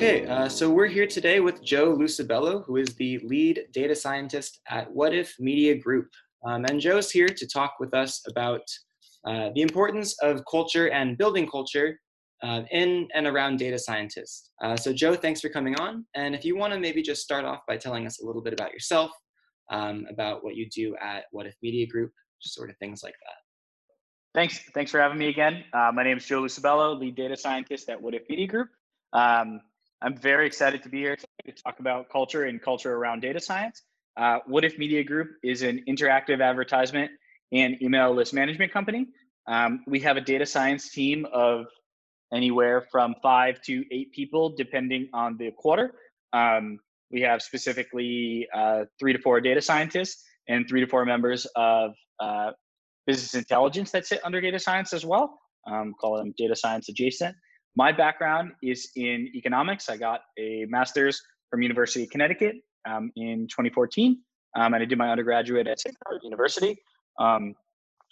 Okay, uh, so we're here today with Joe Lucibello, who is the lead data scientist at What If Media Group. Um, and Joe's here to talk with us about uh, the importance of culture and building culture uh, in and around data scientists. Uh, so Joe, thanks for coming on. And if you want to maybe just start off by telling us a little bit about yourself, um, about what you do at What If Media Group, sort of things like that. Thanks. Thanks for having me again. Uh, my name is Joe Lucibello, lead data scientist at What If Media Group. Um, I'm very excited to be here to talk about culture and culture around data science. Uh, If Media Group is an interactive advertisement and email list management company. Um, we have a data science team of anywhere from five to eight people, depending on the quarter. Um, we have specifically uh, three to four data scientists and three to four members of uh, business intelligence that sit under data science as well. Um, call them data science adjacent. My background is in economics. I got a master's from University of Connecticut um, in 2014, um, and I did my undergraduate at St. Bernard University. Um,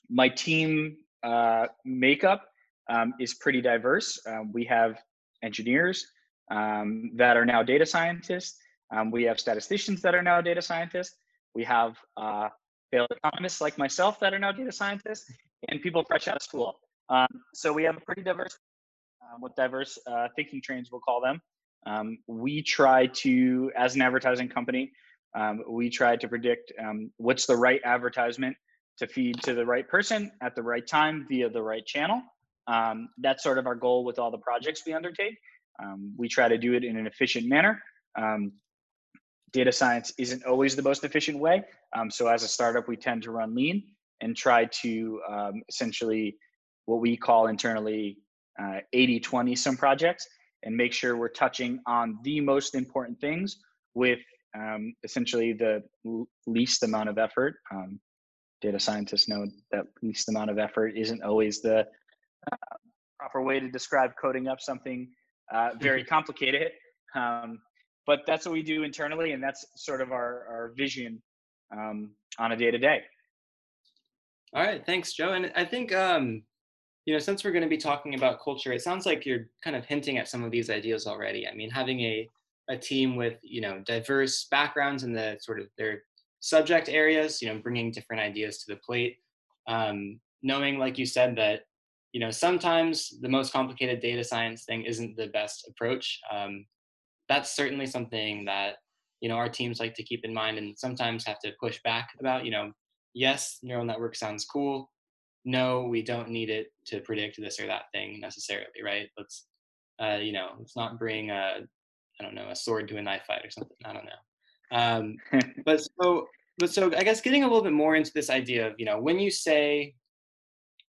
my team uh, makeup um, is pretty diverse. Um, we have engineers um, that are now data scientists. we have statisticians that are now data scientists. We have uh, failed economists like myself that are now data scientists, and people fresh out of school. so we have a pretty diverse um, with diverse uh, thinking trains, we'll call them. Um, we try to, as an advertising company, um, we try to predict um, what's the right advertisement to feed to the right person at the right time via the right channel. Um, that's sort of our goal with all the projects we undertake. Um, we try to do it in an efficient manner. data science isn't always the most efficient way. so as a startup, we tend to run lean and try to essentially what we call internally uh, 80 20 some projects and make sure we're touching on the most important things with um, essentially the least amount of effort. Um, data scientists know that least amount of effort isn't always the uh, proper way to describe coding up something uh, very complicated. Um, but that's what we do internally, and that's sort of our, our vision um, on a day to day. All right, thanks, Joe. And I think um, you know, since we're going to be talking about culture, it sounds like you're kind of hinting at some of these ideas already. I mean, having a a team with you know diverse backgrounds in the sort of their subject areas, you know, bringing different ideas to the plate, um, knowing, like you said, that you know sometimes the most complicated data science thing isn't the best approach. Um, that's certainly something that you know our teams like to keep in mind, and sometimes have to push back about. You know, yes, neural network sounds cool no, we don't need it to predict this or that thing necessarily, right? Let's, uh, you know, let's not bring a, I don't know, a sword to a knife fight or something. I don't know. Um, but so, but so I guess getting a little bit more into this idea of, you know, when you say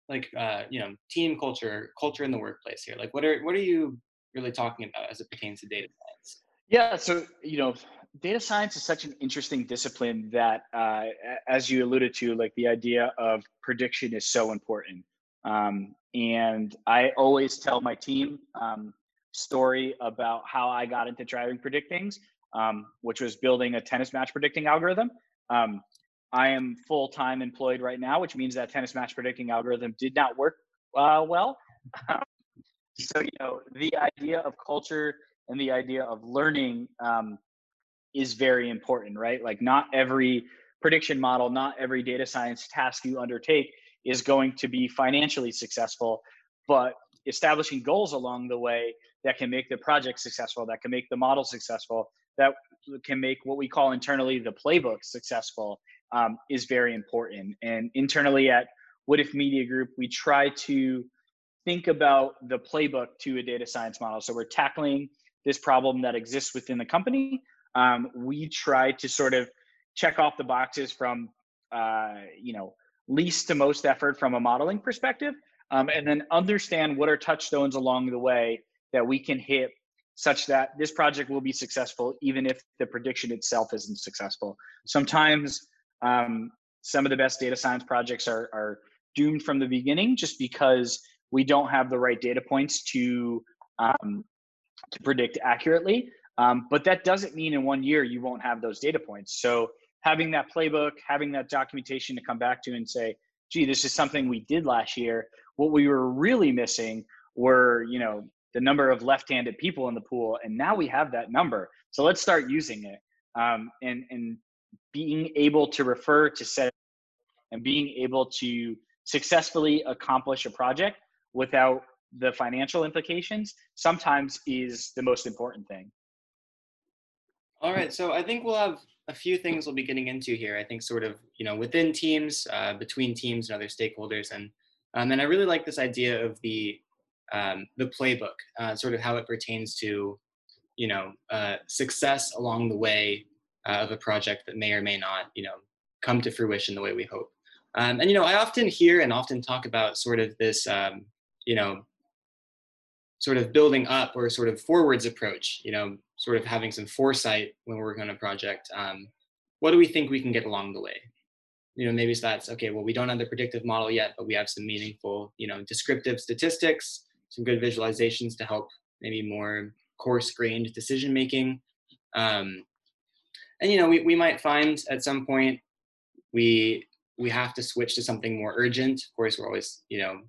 like, uh, you know, team culture, culture in the workplace here, like what are, what are you really talking about as it pertains to data science? Yeah. So, you know, data science is such an interesting discipline that, uh, as you alluded to, like the idea of prediction is so important. Um, and I always tell my team um, story about how I got into driving predict things, um, which was building a tennis match predicting algorithm. Um, I am full time employed right now, which means that tennis match predicting algorithm did not work uh, well. so you know the idea of culture and the idea of learning um, is very important, right? Like not every prediction model, not every data science task you undertake is going to be financially successful, but establishing goals along the way that can make the project successful, that can make the model successful, that can make what we call internally the playbook successful um, is very important. And internally at What If Media Group, we try to think about the playbook to a data science model. So we're tackling this problem that exists within the company, um, we try to sort of check off the boxes from uh, you know least to most effort from a modeling perspective um, and then understand what are touchstones along the way that we can hit such that this project will be successful even if the prediction itself isn't successful. Sometimes um, some of the best data science projects are, are doomed from the beginning just because we don't have the right data points to um, to predict accurately um, but that doesn't mean in one year you won't have those data points. So having that playbook, having that documentation to come back to and say, gee, this is something we did last year. What we were really missing were, you know, the number of left-handed people in the pool, and now we have that number. So let's start using it. Um, and and being able to refer to set and being able to successfully accomplish a project without the financial implications sometimes is the most important thing. All right, so I think we'll have a few things we'll be getting into here. I think sort of you know within teams, uh, between teams and other stakeholders, and um, and I really like this idea of the um, the playbook, uh, sort of how it pertains to you know uh, success along the way uh, of a project that may or may not you know come to fruition the way we hope. Um, and you know, I often hear and often talk about sort of this um, you know sort of building up or sort of forwards approach. You know, sort of having some foresight when we're working on a project. Um, what do we think we can get along the way? You know, maybe that's okay. Well, we don't have the predictive model yet, but we have some meaningful, you know, descriptive statistics, some good visualizations to help maybe more coarse-grained decision making. Um, and you know, we, we might find at some point we we have to switch to something more urgent. Of course, we're always, you know,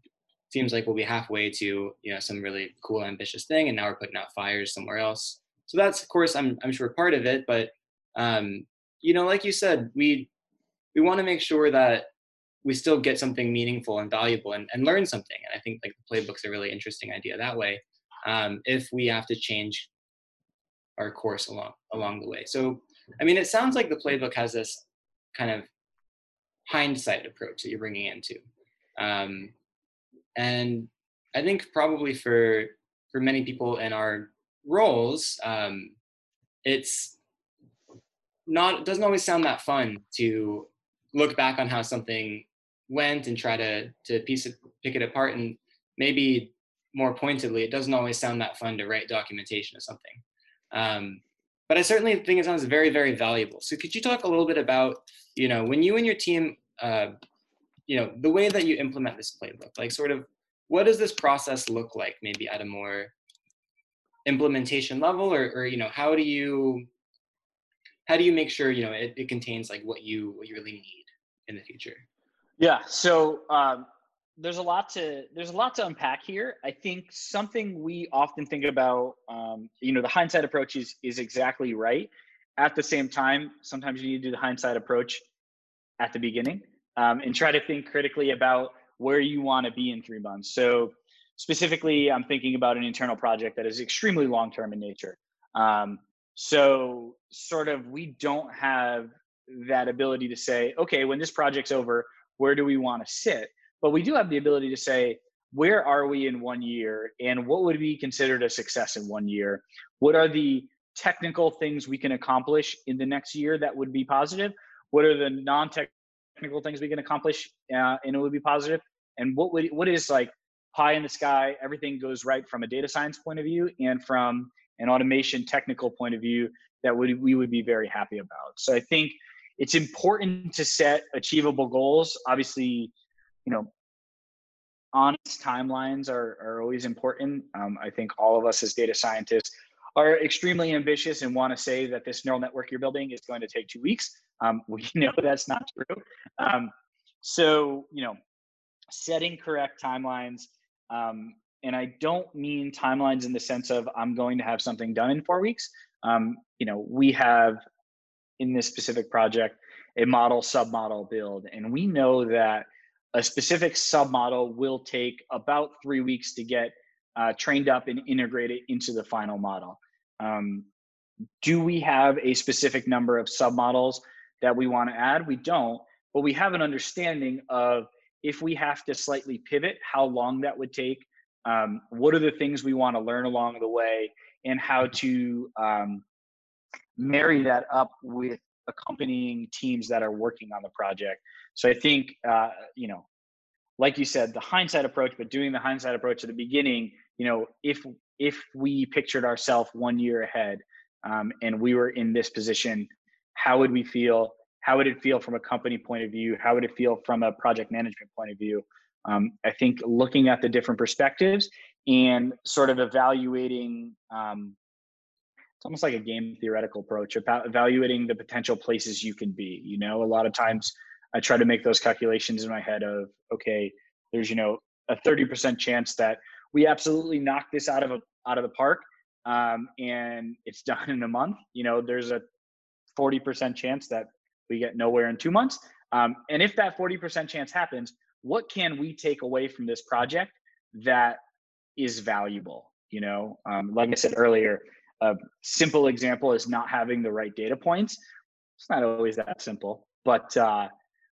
seems like we'll be halfway to, you know, some really cool, ambitious thing, and now we're putting out fires somewhere else. So that's, of course, I'm I'm sure part of it. But um, you know, like you said, we we want to make sure that we still get something meaningful and valuable and, and learn something. And I think like the playbook's a really interesting idea that way. Um, if we have to change our course along along the way. So I mean, it sounds like the playbook has this kind of hindsight approach that you're bringing into, um, and I think probably for for many people in our roles, um, it's not it doesn't always sound that fun to look back on how something went and try to to piece it pick it apart and maybe more pointedly it doesn't always sound that fun to write documentation of something. Um, but i certainly think it sounds very very valuable. So could you talk a little bit about you know when you and your team uh, you know the way that you implement this playbook like sort of what does this process look like maybe at a more implementation level or, or you know how do you how do you make sure you know it, it contains like what you what you really need in the future? Yeah so um, there's a lot to there's a lot to unpack here. I think something we often think about um, you know the hindsight approach is is exactly right. At the same time sometimes you need to do the hindsight approach at the beginning um, and try to think critically about where you want to be in three months. So specifically i'm thinking about an internal project that is extremely long term in nature. Um, so sort of we don't have that ability to say okay when this project's over where do we want to sit? But we do have the ability to say where are we in one year and what would be considered a success in one year? What are the technical things we can accomplish in the next year that would be positive? What are the non-technical things we can accomplish uh, and it would be positive? And what would what is like pie in the sky everything goes right from a data science point of view and from an automation technical point of view that would we would be very happy about. So i think it's important to set achievable goals. Obviously you know honest timelines are, are always important. Um, i think all of us as data scientists are extremely ambitious and want to say that this neural network you're building is going to take two weeks. Um, we know that's not true. Um, so you know setting correct timelines um, and I don't mean timelines in the sense of I'm going to have something done in four weeks. Um, you know, we have in this specific project a model submodel build, and we know that a specific submodel will take about three weeks to get uh, trained up and integrated into the final model. Um, do we have a specific number of submodels that we want to add? We don't, but we have an understanding of if we have to slightly pivot, how long that would take, um, what are the things we want to learn along the way, and how to um, marry that up with accompanying teams that are working on the project. So I think, uh, you know, like you said, the hindsight approach, but doing the hindsight approach at the beginning, you know, if if we pictured ourselves one year ahead um, and we were in this position, how would we feel? How would it feel from a company point of view? How would it feel from a project management point of view? Um, I think looking at the different perspectives and sort of evaluating, um, it's almost like a game theoretical approach about evaluating the potential places you can be. You know, a lot of times I try to make those calculations in my head of, okay, there's, you know, a 30% chance that we absolutely knock this out of a out of the park um, and it's done in a month, you know, there's a 40% chance that we get nowhere in two months. Um, and if that 40% chance happens, what can we take away from this project that is valuable? You know, um, like I said earlier, a simple example is not having the right data points. It's not always that simple, but uh,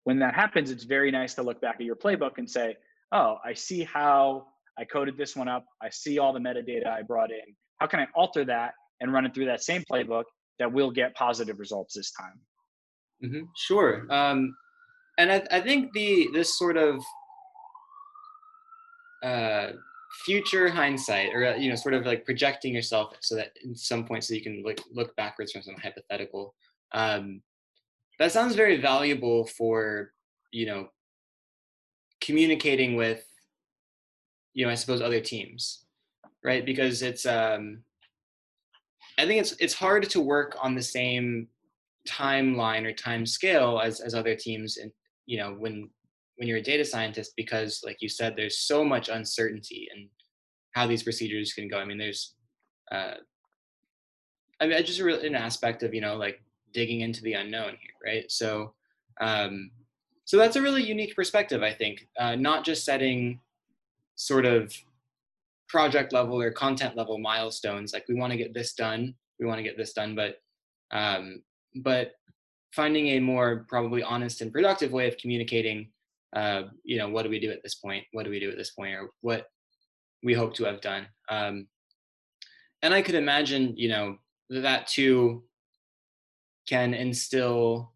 when that happens, it's very nice to look back at your playbook and say, oh, I see how I coded this one up. I see all the metadata I brought in. How can I alter that and run it through that same playbook that will get positive results this time? Mm-hmm. Sure. Um, and I, I, think the this sort of uh, future hindsight, or uh, you know, sort of like projecting yourself so that in some point, so you can look look backwards from some hypothetical. Um, that sounds very valuable for you know communicating with you know i suppose other teams right because it's um i think it's it's hard to work on the same timeline or time scale as as other teams and you know when when you're a data scientist because like you said there's so much uncertainty and how these procedures can go. I mean there's uh i mean just an aspect of you know like digging into the unknown here right? So um so that's a really unique perspective i think uh, not just setting sort of project level or content level milestones like we want to get this done we want to get this done but um, but finding a more probably honest and productive way of communicating uh, you know what do we do at this point what do we do at this point or what we hope to have done um, and i could imagine you know that too can instill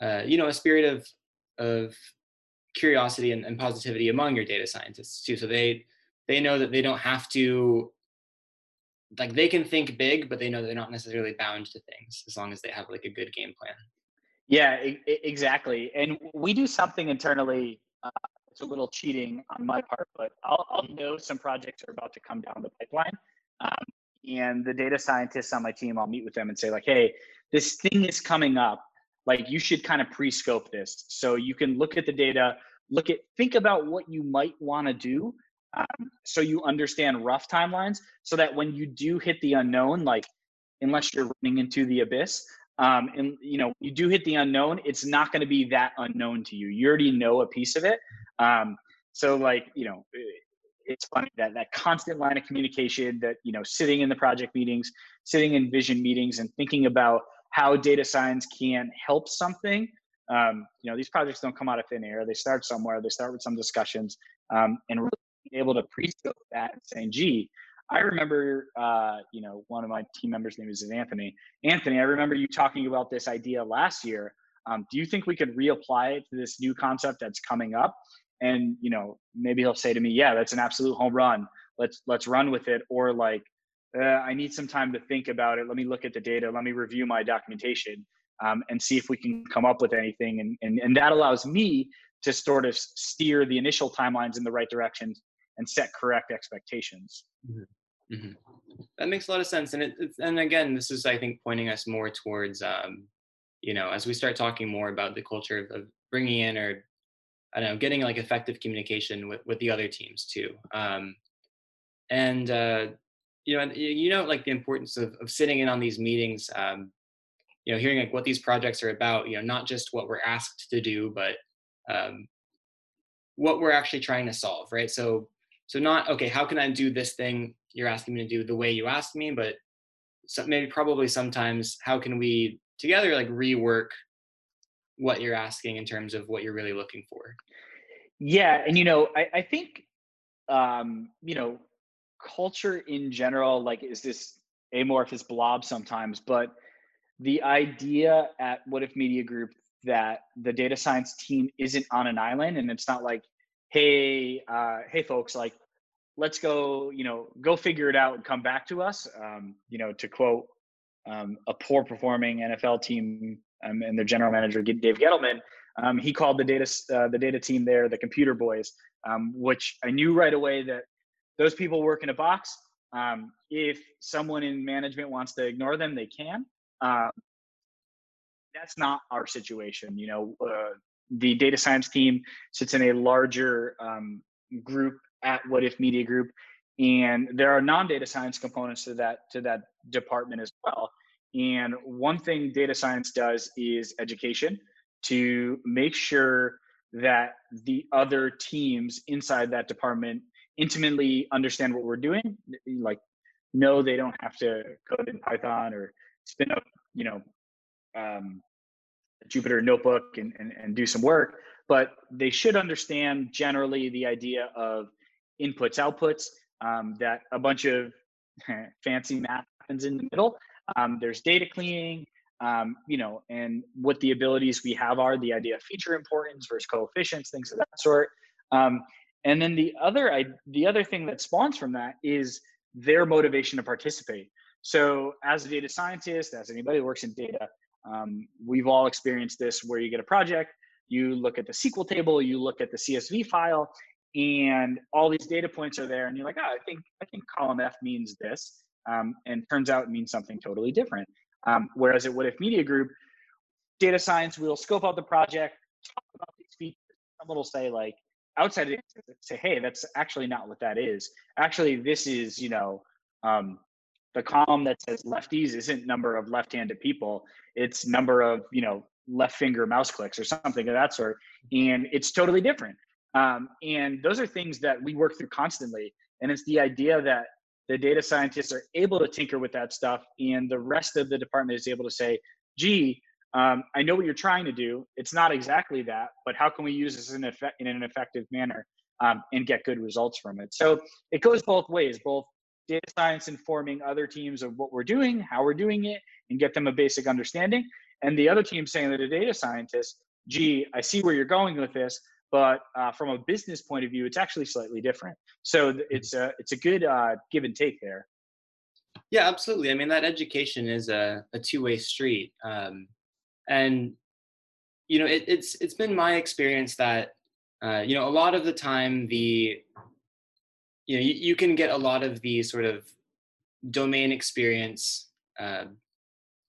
uh, you know a spirit of of curiosity and, and positivity among your data scientists too. So they they know that they don't have to like they can think big, but they know they're not necessarily bound to things as long as they have like a good game plan. Yeah, exactly. And we do something internally. Uh, it's a little cheating on my part, but I'll, I'll, know some projects are about to come down the pipeline. Um, and the data scientists on my team, I'll meet with them and say like, "Hey, this thing is coming up like you should kind of pre-scope this so you can look at the data look at think about what you might want to do um, so you understand rough timelines so that when you do hit the unknown like unless you're running into the abyss um, and you know you do hit the unknown it's not going to be that unknown to you you already know a piece of it um, so like you know it's funny that that constant line of communication that you know sitting in the project meetings sitting in vision meetings and thinking about how data science can help something. Um, you know, these projects don't come out of thin air. They start somewhere. They start with some discussions, um, and really able to pre-scope that and saying, "Gee, I remember, uh, you know, one of my team members' name is Anthony. Anthony, I remember you talking about this idea last year. Um, do you think we could reapply it to this new concept that's coming up?" And you know, maybe he'll say to me, "Yeah, that's an absolute home run. Let's let's run with it." Or like, uh, I need some time to think about it. Let me look at the data. Let me review my documentation um, and see if we can come up with anything. And, and, and that allows me to sort of steer the initial timelines in the right direction and set correct expectations. Mm-hmm. Mm-hmm. That makes a lot of sense. And it, and again, this is, I think, pointing us more towards, um, you know, as we start talking more about the culture of, of bringing in or, I don't know, getting like effective communication with, with the other teams too. Um, and uh, you know, you know, like the importance of, of sitting in on these meetings, um, you know, hearing like what these projects are about, you know, not just what we're asked to do, but um, what we're actually trying to solve, right? So, so not okay. How can I do this thing you're asking me to do the way you asked me, but so maybe probably sometimes how can we together like rework what you're asking in terms of what you're really looking for? Yeah, and you know, I, I think um, you know culture in general like is this amorphous blob sometimes but the idea at what if media group that the data science team isn't on an island and it's not like hey uh, hey folks like let's go you know go figure it out and come back to us um, you know to quote um, a poor performing nfl team um, and their general manager dave gettleman um, he called the data uh, the data team there the computer boys um, which i knew right away that those people work in a box. Um, if someone in management wants to ignore them, they can. Uh, that's not our situation. You know, uh, the data science team sits in a larger um, group at What If Media Group, and there are non-data science components to that to that department as well. And one thing data science does is education to make sure that the other teams inside that department intimately understand what we're doing like know they don't have to code in python or spin up you know um, jupyter notebook and, and, and do some work but they should understand generally the idea of inputs outputs um, that a bunch of fancy math happens in the middle um, there's data cleaning um, you know, and what the abilities we have are the idea of feature importance versus coefficients, things of that sort. Um, and then the other, I, the other thing that spawns from that is their motivation to participate. So as a data scientist, as anybody who works in data, um, we've all experienced this where you get a project, you look at the SQL table, you look at the CSV file, and all these data points are there, and you're like, oh, I think I think column F means this, um, and turns out it means something totally different. Um, whereas at What If Media Group, data science, we'll scope out the project, talk about these features. Someone will say like, outside it, say, hey, that's actually not what that is. Actually, this is, you know, um, the column that says lefties isn't number of left-handed people. It's number of, you know, left finger mouse clicks or something of that sort. And it's totally different. Um, and those are things that we work through constantly. And it's the idea that the data scientists are able to tinker with that stuff and the rest of the department is able to say gee um, i know what you're trying to do. It's not exactly that but how can we use this in, effect, in an effective manner um, and get good results from it? So it goes both ways both data science informing other teams of what we're doing how we're doing it and get them a basic understanding and the other team saying that a data scientist gee i see where you're going with this but uh, from a business point of view, it's actually slightly different. So it's a it's a good uh, give and take there. Yeah, absolutely. I mean, that education is a, a two way street, um, and you know, it, it's it's been my experience that uh, you know a lot of the time the you know you, you can get a lot of the sort of domain experience uh,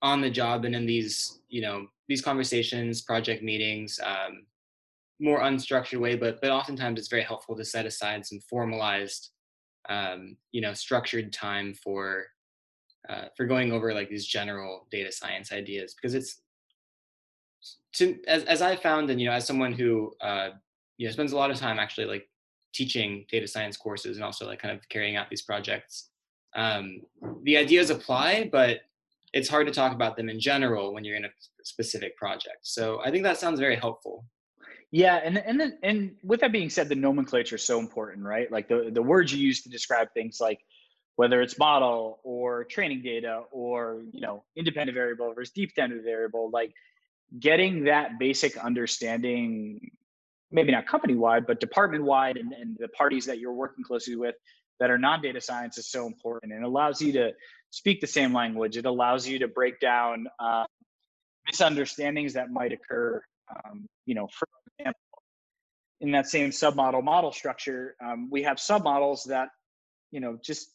on the job and in these you know these conversations, project meetings. Um, more unstructured way, but but oftentimes it's very helpful to set aside some formalized, um, you know, structured time for uh, for going over like these general data science ideas because it's to as as I found and you know as someone who uh, you know spends a lot of time actually like teaching data science courses and also like kind of carrying out these projects. Um, the ideas apply, but it's hard to talk about them in general when you're in a specific project. So I think that sounds very helpful. Yeah, and and then, and with that being said, the nomenclature is so important, right? Like the the words you use to describe things like whether it's model or training data or you know independent variable versus deep dependent variable, like getting that basic understanding, maybe not company wide, but department wide, and, and the parties that you're working closely with that are non-data science is so important, and allows you to speak the same language. It allows you to break down uh, misunderstandings that might occur um, you know, for example, in that same submodel model structure, um, we have submodels that, you know, just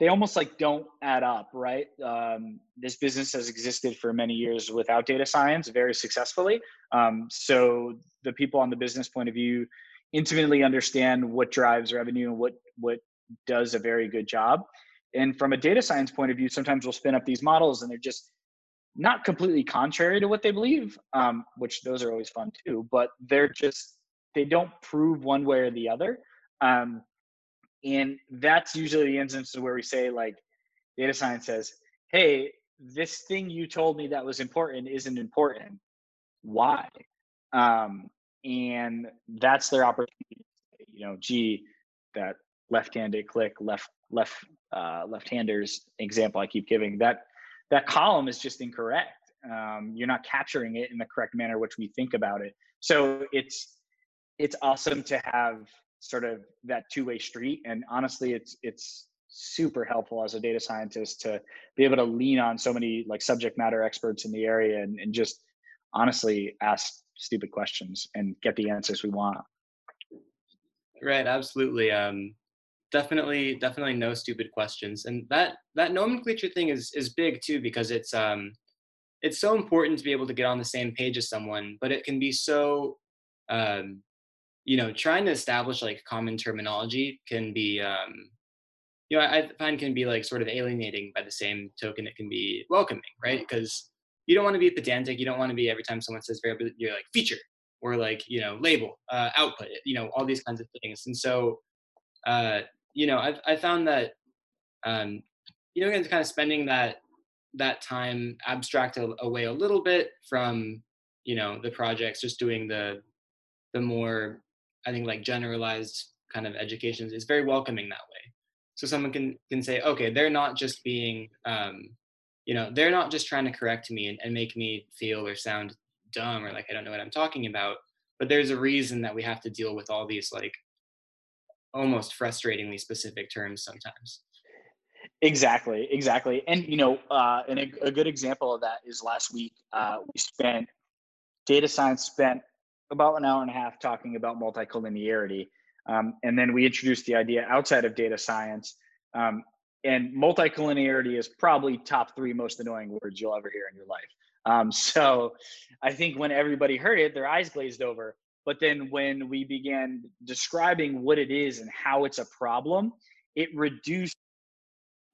they almost like don't add up, right? Um, this business has existed for many years without data science very successfully. Um, so the people on the business point of view intimately understand what drives revenue and what what does a very good job. And from a data science point of view, sometimes we'll spin up these models and they're just not completely contrary to what they believe, um, which those are always fun too, but they're just, they don't prove one way or the other. Um, and that's usually the instances where we say, like, data science says, hey, this thing you told me that was important isn't important. Why? Um, and that's their opportunity. You know, gee, that left-handed click, left left uh, left-handers example I keep giving that that column is just incorrect. Um, you're not capturing it in the correct manner which we think about it. So it's it's awesome to have sort of that two-way street. And honestly, it's it's super helpful as a data scientist to be able to lean on so many like subject matter experts in the area and, and just honestly ask stupid questions and get the answers we want. Right, absolutely. Um, definitely definitely no stupid questions and that that nomenclature thing is is big too because it's um it's so important to be able to get on the same page as someone but it can be so um you know trying to establish like common terminology can be um you know, I find can be like sort of alienating by the same token it can be welcoming, right? Because you don't want to be pedantic. You don't want to be every time someone says variable, you're like feature or like you know label, uh, output, you know, all these kinds of things. And so, uh, you know, I've I found that, um, you know, again, kind of spending that that time abstract away a little bit from you know the projects, just doing the the more I think like generalized kind of educations is very welcoming that way. So someone can can say, okay, they're not just being, um, you know, they're not just trying to correct me and, and make me feel or sound dumb or like I don't know what I'm talking about. But there's a reason that we have to deal with all these like almost frustratingly specific terms sometimes. Exactly, exactly. And you know, uh, and a, a, good example of that is last week uh, we spent data science spent about an hour and a half talking about multicollinearity. Um, and then we introduced the idea outside of data science. Um, and multicollinearity is probably top three most annoying words you'll ever hear in your life. Um, so I think when everybody heard it, their eyes glazed over. But then when we began describing what it is and how it's a problem, it reduced,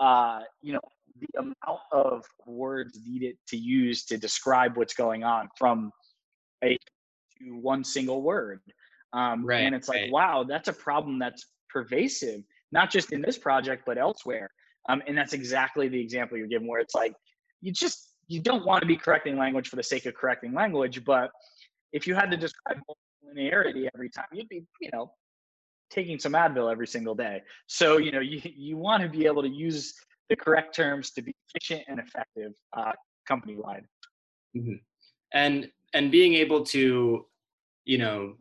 uh, you know, the amount of words needed to use to describe what's going on from a to one single word. Um, right, and it's like, right. wow, that's a problem that's pervasive, not just in this project, but elsewhere. Um, and that's exactly the example you're giving where it's like, you just, you don't want to be correcting language for the sake of correcting language. But if you had to describe linearity every time, you'd be, you know, taking some Advil every single day. So, you know, you, you want to be able to use the correct terms to be efficient and effective uh, company wide. Mm-hmm. And and being able to, you know,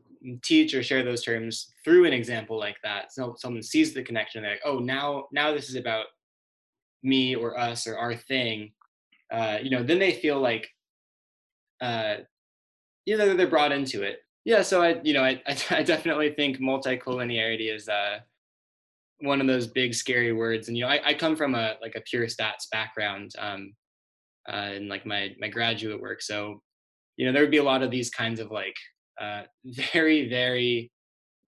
teach or share those terms through an example like that, so someone sees the connection, they're like, oh, now now this is about me or us or our thing. Uh, you know, then they feel like, uh, you know, they're brought into it. Yeah, so I, you know, I, I definitely think multicollinearity is uh, one of those big scary words. And you know, I, I come from a like a pure stats background um, uh, in like my my graduate work, so you know there would be a lot of these kinds of like uh, very very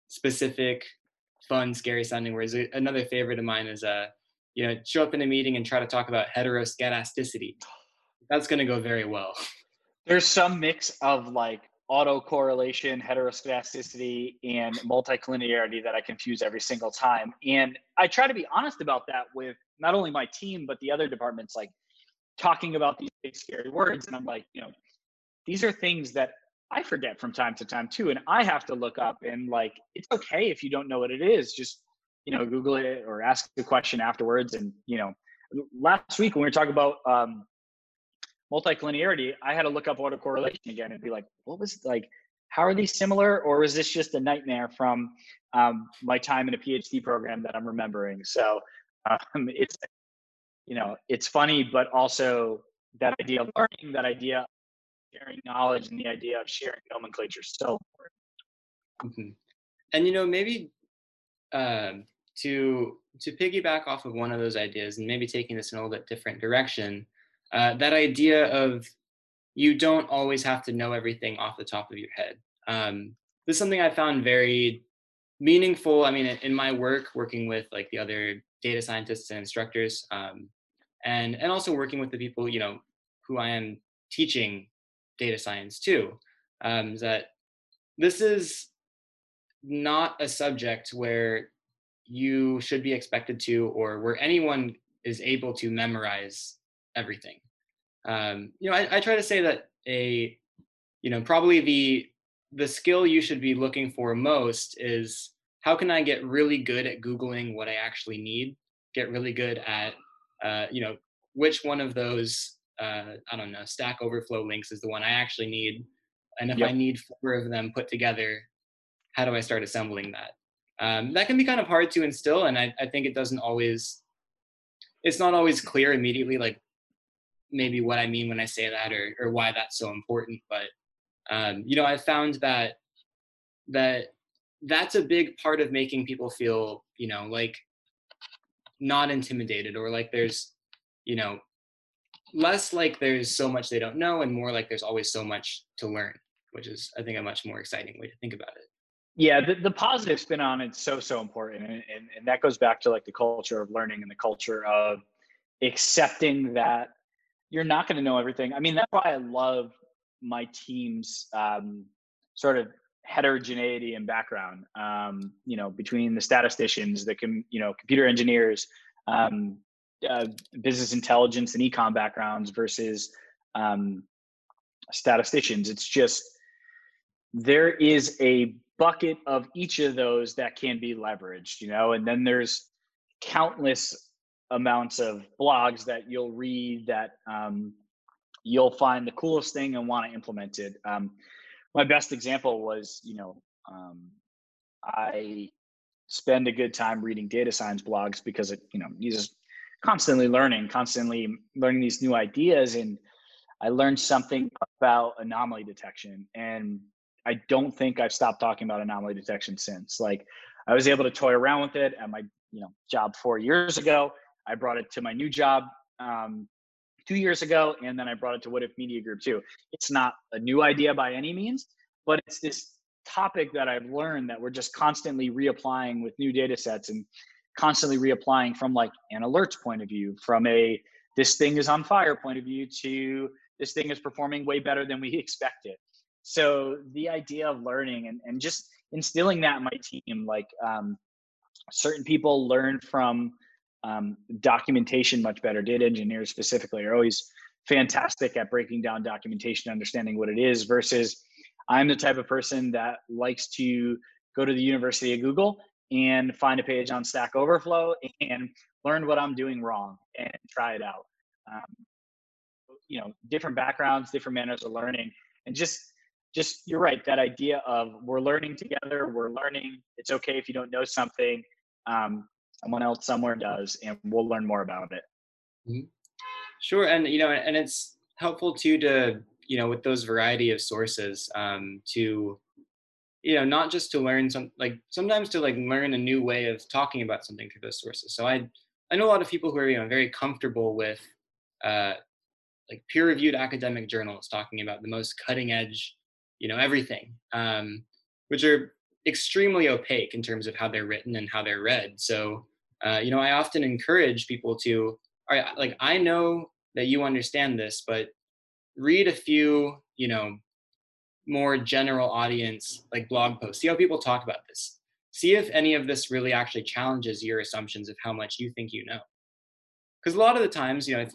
specific fun scary sounding words. Another favorite of mine is uh you know show up in a meeting and try to talk about heteroscedasticity that's going to go very well. There's some mix of like autocorrelation heteroscedasticity and multicollinearity that i confuse every single time and i try to be honest about that with not only my team but the other departments like talking about these big scary words and i'm like you know these are things that I forget from time to time too. And I have to look up and like, it's okay if you don't know what it is, just, you know, Google it or ask the question afterwards. And, you know, last week when we were talking about um, multicollinearity, I had to look up autocorrelation again and be like, what was like, how are these similar? Or is this just a nightmare from um, my time in a PhD program that I'm remembering? So um, it's, you know, it's funny, but also that idea of learning, that idea sharing knowledge and the idea of sharing nomenclature is so important. Mm-hmm. And you know, maybe um, to to piggyback off of one of those ideas, and maybe taking this in a little bit different direction, uh, that idea of you don't always have to know everything off the top of your head. Um, this is something I found very meaningful. I mean, in, my work, working with like the other data scientists and instructors, um, and and also working with the people you know who I am teaching data science too. Um, that this is not a subject where you should be expected to, or where anyone is able to memorize everything. Um, you know, I, I try to say that a, you know, probably the the skill you should be looking for most is how can I get really good at googling what I actually need, get really good at, uh, you know, which one of those uh, I don't know, Stack Overflow links is the one I actually need. And if yep. I need four of them put together, how do I start assembling that? Um, that can be kind of hard to instill, and I, I think it doesn't always. It's not always clear immediately, like maybe what I mean when I say that, or or why that's so important. But um, you know, I found that that that's a big part of making people feel, you know, like not intimidated or like there's, you know, less like there's so much they don't know and more like there's always so much to learn which is i think a much more exciting way to think about it yeah the, the positive spin on it's so so important and, and, and that goes back to like the culture of learning and the culture of accepting that you're not going to know everything. I mean that's why i love my team's um, sort of heterogeneity and background um, you know between the statisticians the com, you know computer engineers um, uh, business intelligence and econ backgrounds versus um, statisticians. It's just there is a bucket of each of those that can be leveraged you know and then there's countless amounts of blogs that you'll read that um, you'll find the coolest thing and want to implement it. Um, my best example was you know um, i spend a good time reading data science blogs because it you know just constantly learning constantly learning these new ideas and i learned something about anomaly detection and i don't think i've stopped talking about anomaly detection since. Like i was able to toy around with it at my you know job four years ago i brought it to my new job um, two years ago, and then I brought it to What If Media Group too. It's not a new idea by any means, but it's this topic that I've learned that we're just constantly reapplying with new data sets and constantly reapplying from like an alerts point of view, from a this thing is on fire point of view to this thing is performing way better than we expected. So the idea of learning and, and just instilling that in my team, like um, certain people learn from um, documentation much better. Data engineers specifically are always fantastic at breaking down documentation, understanding what it is, versus I'm the type of person that likes to go to the University of Google and find a page on Stack Overflow and learn what I'm doing wrong and try it out. Um, you know, different backgrounds, different manners of learning, and just just you're right that idea of we're learning together we're learning it's okay if you don't know something um, someone else somewhere does and we'll learn more about it. Mm-hmm. sure and you know and it's helpful too to you know with those variety of sources um, to you know not just to learn some like sometimes to like learn a new way of talking about something through those sources. So i i know a lot of people who are you know very comfortable with uh like peer reviewed academic journals talking about the most cutting edge you know everything um which are extremely opaque in terms of how they're written and how they're read. So uh, you know, I often encourage people to, all right, like I know that you understand this, but read a few, you know, more general audience like blog posts. See how people talk about this. See if any of this really actually challenges your assumptions of how much you think you know. Because a lot of the times, you know,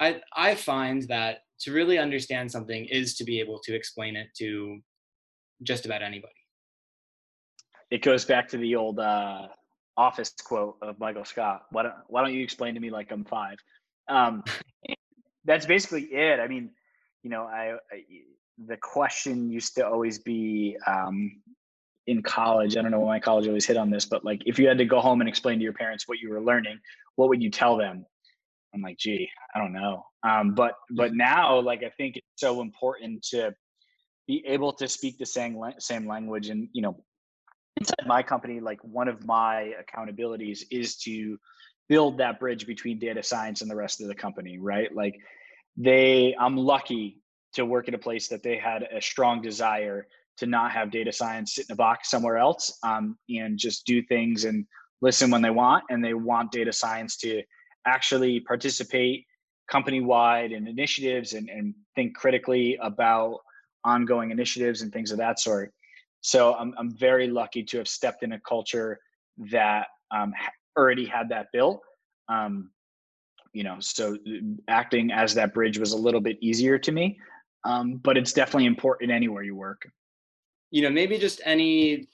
I I find that to really understand something is to be able to explain it to just about anybody. It goes back to the old uh, office quote of Michael Scott. Why don't Why don't you explain to me like I'm five? Um, that's basically it. I mean, you know, I, I the question used to always be um, in college. I don't know why my college always hit on this, but like, if you had to go home and explain to your parents what you were learning, what would you tell them? I'm like, gee, I don't know. Um, but but now, like, I think it's so important to be able to speak the same same language and you know inside my company, like one of my accountabilities is to build that bridge between data science and the rest of the company, right? Like they, I'm lucky to work at a place that they had a strong desire to not have data science sit in a box somewhere else um, and just do things and listen when they want. And they want data science to actually participate company wide in initiatives and, and think critically about ongoing initiatives and things of that sort. So I'm, I'm very lucky to have stepped in a culture that um, already had that built. Um, you know, so uh, acting as that bridge was a little bit easier to me, um, but it's definitely important anywhere you work. You know, maybe just any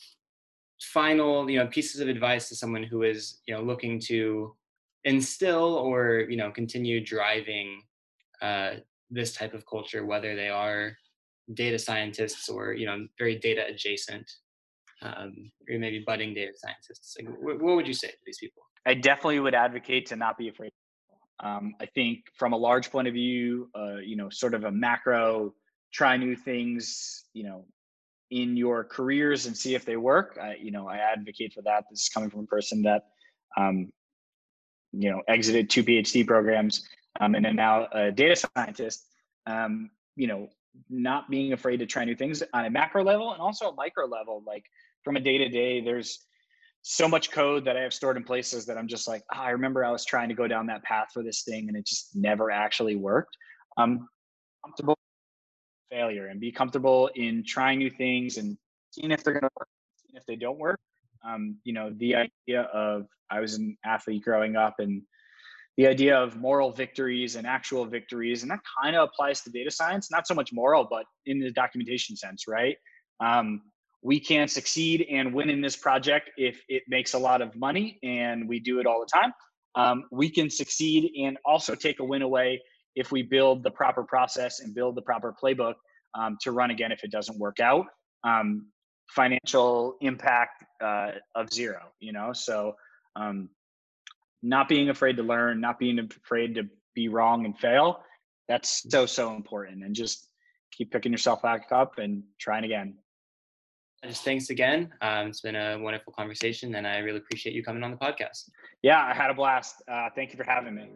final, you know, pieces of advice to someone who is, you know, looking to instill or, you know, continue driving uh, this type of culture, whether they are data scientists or you know very data adjacent um, or maybe budding data scientists like what, what would you say to these people? I definitely would advocate to not be afraid. Um, i think from a large point of view uh, you know sort of a macro try new things you know in your careers and see if they work. I, you know i advocate for that. This is coming from a person that um, you know exited two phd programs um, and then now a data scientist. Um, you know not being afraid to try new things on a macro level and also a micro level like from a day to day, there's so much code that I have stored in places that I'm just like, oh, I remember I was trying to go down that path for this thing and it just never actually worked. I'm comfortable failure and be comfortable in trying new things and seeing if they're going to work, if they don't work. Um, you know, the idea of I was an athlete growing up and the idea of moral victories and actual victories, and that kind of applies to data science, not so much moral, but in the documentation sense, right? Um, we can succeed and win in this project if it makes a lot of money and we do it all the time. Um, we can succeed and also take a win away if we build the proper process and build the proper playbook um, to run again if it doesn't work out. Um, financial impact uh, of zero, you know? So, um, not being afraid to learn, not being afraid to be wrong and fail, that's so, so important. And just keep picking yourself back up and trying again. Just thanks again. Um, it's been a wonderful conversation, and I really appreciate you coming on the podcast. Yeah, I had a blast. Uh, thank you for having me.